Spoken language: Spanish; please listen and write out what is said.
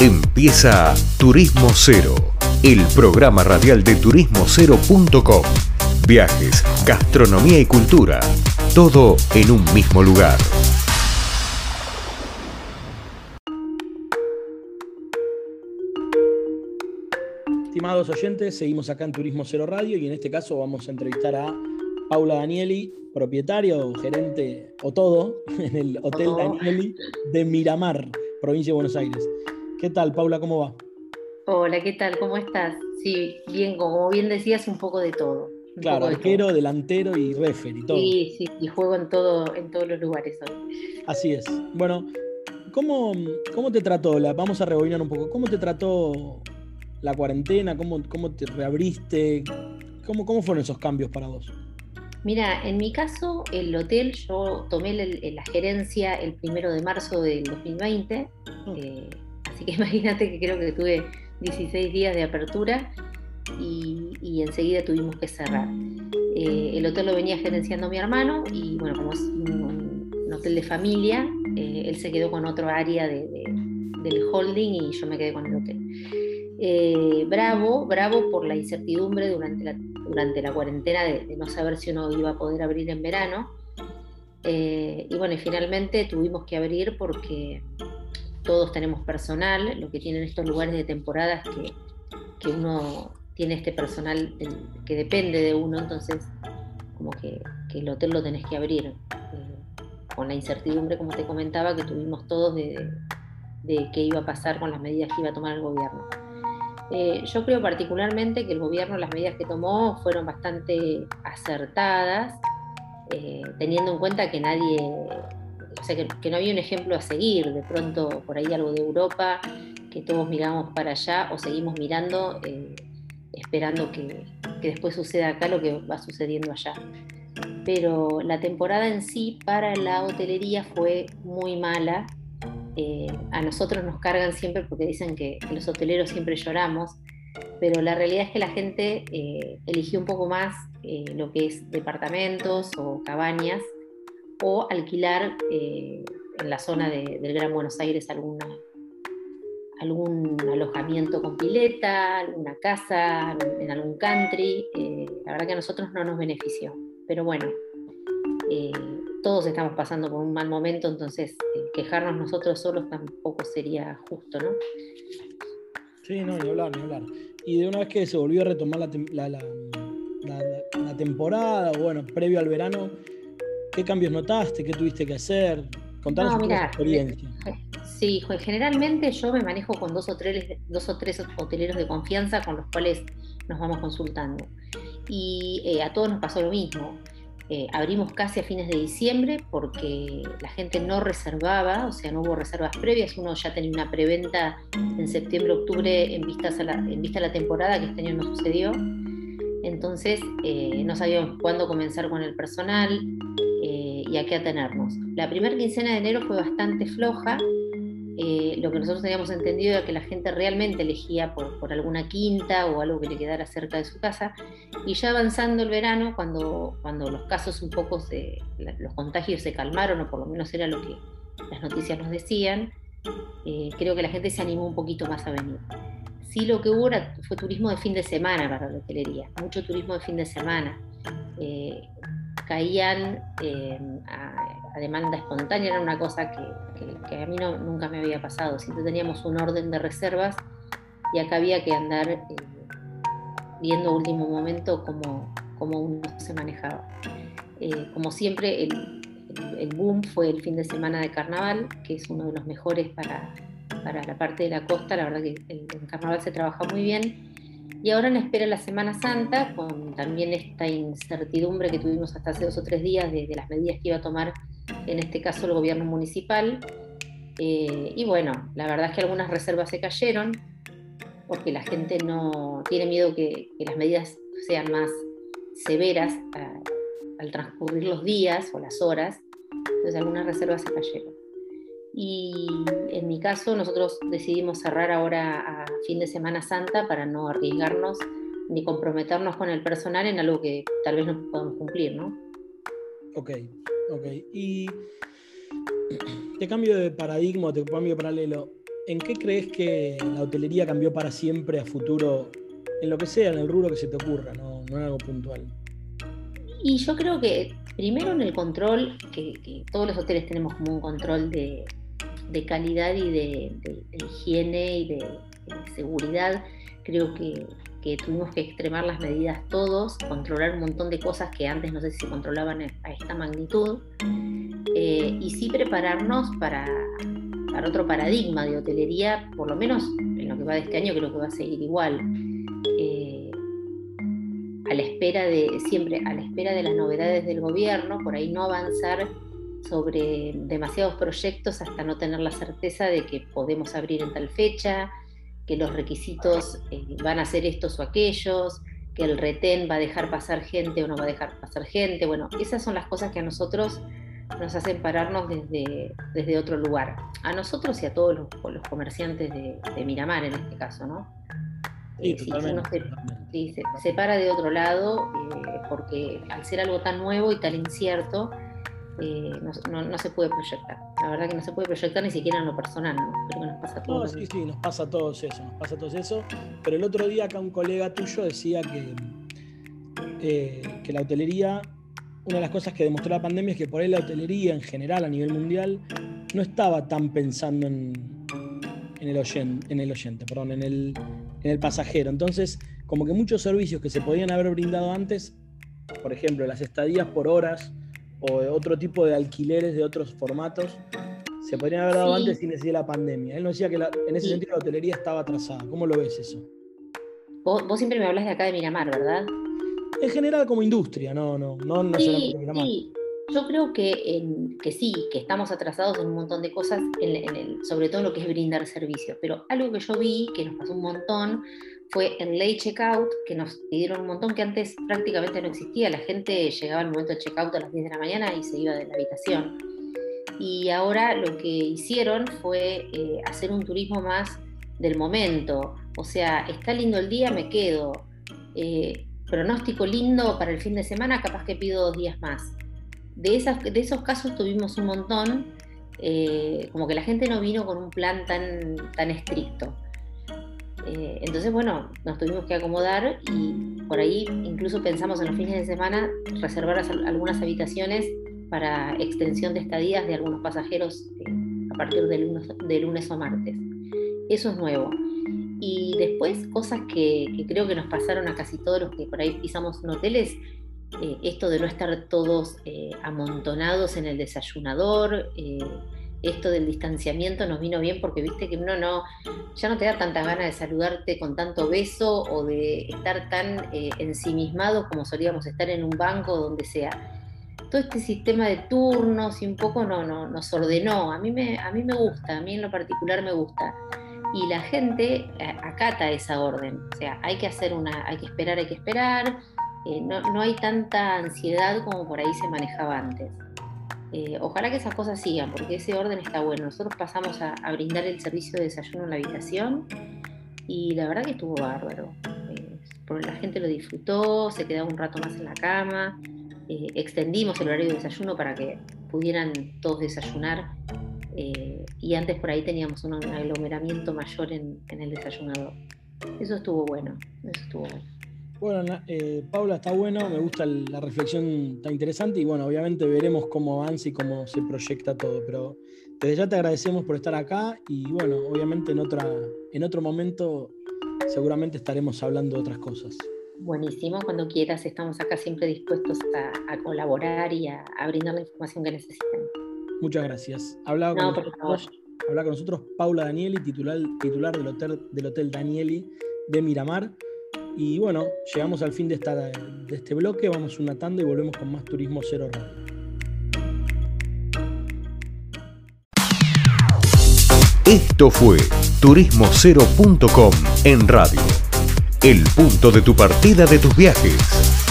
Empieza Turismo Cero, el programa radial de turismocero.com. Viajes, gastronomía y cultura, todo en un mismo lugar. Estimados oyentes, seguimos acá en Turismo Cero Radio y en este caso vamos a entrevistar a Paula Danieli, propietario, gerente o todo en el Hotel Danieli de Miramar, provincia de Buenos Aires. ¿Qué tal, Paula? ¿Cómo va? Hola, ¿qué tal? ¿Cómo estás? Sí, bien, como bien decías, un poco de todo. claro, arquero, delantero y refer y todo. Sí, sí, y juego en, todo, en todos los lugares hoy. Así es. Bueno, ¿cómo, cómo te trató? La, vamos a rebobinar un poco. ¿Cómo te trató la cuarentena? ¿Cómo, cómo te reabriste? ¿Cómo, ¿Cómo fueron esos cambios para vos? Mira, en mi caso, el hotel, yo tomé la gerencia el primero de marzo del 2020. Así que imagínate que creo que tuve 16 días de apertura y, enseguida tuvimos que cerrar. Eh, el hotel lo venía gerenciando mi hermano y bueno, como es un, hotel de familia, eh, él se quedó con otro área del holding y yo me quedé con el hotel. Eh, bravo, bravo por la incertidumbre durante la, durante la cuarentena de, no saber si uno iba a poder abrir en verano. y bueno, y finalmente tuvimos que abrir porque todos tenemos personal, lo que tienen estos lugares de temporada es que, uno tiene este personal que depende de uno, entonces como que, el hotel lo tenés que abrir, eh, con la incertidumbre, como te comentaba, que tuvimos todos de, qué iba a pasar con las medidas que iba a tomar el gobierno. Eh, yo creo particularmente que el gobierno, las medidas que tomó fueron bastante acertadas, eh, teniendo en cuenta que nadie o sea, que, no había un ejemplo a seguir, de pronto por ahí algo de Europa, que todos miramos para allá o seguimos mirando, eh, esperando que, después suceda acá lo que va sucediendo allá. Pero la temporada en sí para la hotelería fue muy mala. Eh, a nosotros nos cargan siempre porque dicen que, los hoteleros siempre lloramos, pero la realidad es que la gente eh, eligió un poco más lo que es departamentos o cabañas o alquilar eh, en la zona del Gran Buenos Aires algún alojamiento con pileta, alguna casa, en algún country. Eh, la verdad que a nosotros no nos benefició. Pero bueno, eh, todos estamos pasando por un mal momento, entonces quejarnos nosotros solos tampoco sería justo, ¿no? Sí, no, ni hablar, ni hablar. Y de una vez que se volvió a retomar la, la, la temporada, bueno, previo al verano, ¿Qué cambios notaste? ¿Qué tuviste que hacer? Contanos no, tu experiencia. Sí, generalmente yo me manejo con dos o, tres, dos o tres hoteleros de confianza con los cuales nos vamos consultando. Y eh, a todos nos pasó lo mismo. Eh, abrimos casi a fines de diciembre porque la gente no reservaba, o sea, no hubo reservas previas, uno ya tenía una preventa en septiembre, octubre en, vistas a la, en vista a la temporada, que este año no sucedió. Entonces eh, no sabíamos cuándo comenzar con el personal, y a qué atenernos. La primera quincena de enero fue bastante floja. Eh, lo que nosotros teníamos entendido era que la gente realmente elegía por, alguna quinta o algo que le quedara cerca de su casa. Y ya avanzando el verano, cuando, cuando los casos un poco, se, los contagios se calmaron, o por lo menos era lo que las noticias nos decían, eh, creo que la gente se animó un poquito más a venir. Sí, lo que hubo fue turismo de fin de semana para la hotelería, mucho turismo de fin de semana. Eh, caían em, a, demanda espontánea, era una cosa que, a mí no, nunca me había pasado. Siempre teníamos un orden de reservas y acá había que andar eh, viendo último momento cómo, cómo uno se manejaba. Eh, como siempre, el, el, boom fue el fin de semana de carnaval, que es uno de los mejores para, para la parte de la costa. La verdad que el, el carnaval se trabaja muy bien y ahora en espera la Semana Santa, con también esta incertidumbre que tuvimos hasta hace dos o tres días de, las medidas que iba a tomar, en este caso, el gobierno municipal. Eh, y bueno, la verdad es que algunas reservas se cayeron, porque la gente no tiene miedo que, las medidas sean más severas al transcurrir los días o las horas. Entonces algunas reservas se cayeron. Y en mi caso, nosotros decidimos cerrar ahora a fin de Semana Santa para no arriesgarnos ni comprometernos con el personal en algo que tal vez no podamos cumplir, ¿no? Ok, ok. Y te cambio de paradigma, te cambio de paralelo. ¿en qué crees que la hotelería cambió para siempre a futuro, en lo que sea, en el rubro que se te ocurra, no, en algo puntual? Y yo creo que primero en el control, que, todos los hoteles tenemos como un control de, calidad y de, higiene y de, seguridad, creo que, tuvimos que extremar las medidas todos, controlar un montón de cosas que antes no sé si se controlaban a esta magnitud, eh, y sí prepararnos para, para otro paradigma de hotelería, por lo menos en lo que va de este año creo que va a seguir igual. Eh, a la espera de, siempre a la espera de las novedades del gobierno, por ahí no avanzar sobre demasiados proyectos hasta no tener la certeza de que podemos abrir en tal fecha, que los requisitos eh, van a ser estos o aquellos, que el retén va a dejar pasar gente o no va a dejar pasar gente. Bueno, esas son las cosas que a nosotros nos hacen pararnos desde, desde otro lugar. A nosotros y a todos los, comerciantes de, Miramar en este caso, ¿no? Sí, eh, uno se, para de otro lado, eh, porque al ser algo tan nuevo y tan incierto, eh, no, se puede proyectar. La verdad que no se puede proyectar ni siquiera en lo personal, ¿no? Creo que nos pasa a todos. sí, sí, nos pasa a todos eso, nos pasa a todos eso. Pero el otro día acá un colega tuyo decía que, que la hotelería una de las cosas que demostró la pandemia es que por ahí la hotelería en general a nivel mundial no estaba tan pensando en, el, oyente, en el oyente, perdón, en el, en el pasajero. Entonces, como que muchos servicios que se podían haber brindado antes, por ejemplo, las estadías por horas o otro tipo de alquileres de otros formatos, se podrían haber dado antes sin necesidad de la pandemia. Él nos decía que en ese sentido la hotelería estaba atrasada. ¿Cómo lo ves eso? Vos, vos siempre me hablas de acá de Miramar, ¿verdad? en general como industria, no, no, no sí, sí. Yo creo que, que sí, que estamos atrasados en un montón de cosas, en, sobre todo en lo que es brindar servicios. Pero algo que yo vi, que nos pasó un montón, fue el late checkout, que nos pidieron un montón, que antes prácticamente no existía. La gente llegaba al momento del checkout a las 10 de la mañana y se iba de la habitación. Y ahora lo que hicieron fue eh, hacer un turismo más del momento. O sea, está lindo el día, me quedo. Eh, pronóstico lindo para el fin de semana, capaz que pido dos días más. De, esas, de esos casos tuvimos un montón, eh, como que la gente no vino con un plan tan, tan estricto. Eh, entonces, bueno, nos tuvimos que acomodar y por ahí incluso pensamos en los fines de semana reservar algunas habitaciones para extensión de estadías de algunos pasajeros eh, a partir de lunes, de lunes o martes. Eso es nuevo. Y después cosas que, creo que nos pasaron a casi todos los que por ahí pisamos hoteles, eh, esto de no estar todos amontonados en el desayunador, esto del distanciamiento nos vino bien porque viste que uno no, ya no te da tanta gana de saludarte con tanto beso o de estar tan ensimismado como solíamos estar en un banco o donde sea. Todo este sistema de turnos y un poco no, no, nos ordenó. A mí, me, a mí me gusta, a mí en lo particular me gusta y la gente eh, acata esa orden. O sea, hay que hacer una, hay que esperar, hay que esperar. Eh, no, hay tanta ansiedad como por ahí se manejaba antes. Eh, ojalá que esas cosas sigan, porque ese orden está bueno. Nosotros pasamos a, brindar el servicio de desayuno en la habitación y la verdad que estuvo bárbaro. porque la gente lo disfrutó, se quedaba un rato más en la cama. extendimos el horario de desayuno para que pudieran todos desayunar eh, y antes por ahí teníamos un aglomeramiento mayor en, el desayunador. Eso estuvo bueno, eso estuvo bueno. Bueno, eh, Paula, está bueno, me gusta la reflexión tan interesante y bueno, obviamente veremos cómo avanza y cómo se proyecta todo, pero desde ya te agradecemos por estar acá y bueno, obviamente en, otra, en otro momento seguramente estaremos hablando de otras cosas. Buenísimo, cuando quieras estamos acá siempre dispuestos a, colaborar y a, a brindar la información que necesiten. Muchas gracias. Hablaba con, nosotros, con nosotros Paula Danieli, titular, titular del, hotel, del Hotel Danieli de Miramar. Y bueno, llegamos al fin de, esta, de este bloque, vamos una tanda y volvemos con más Turismo Cero Radio. Esto fue turismocero.com en radio. El punto de tu partida de tus viajes.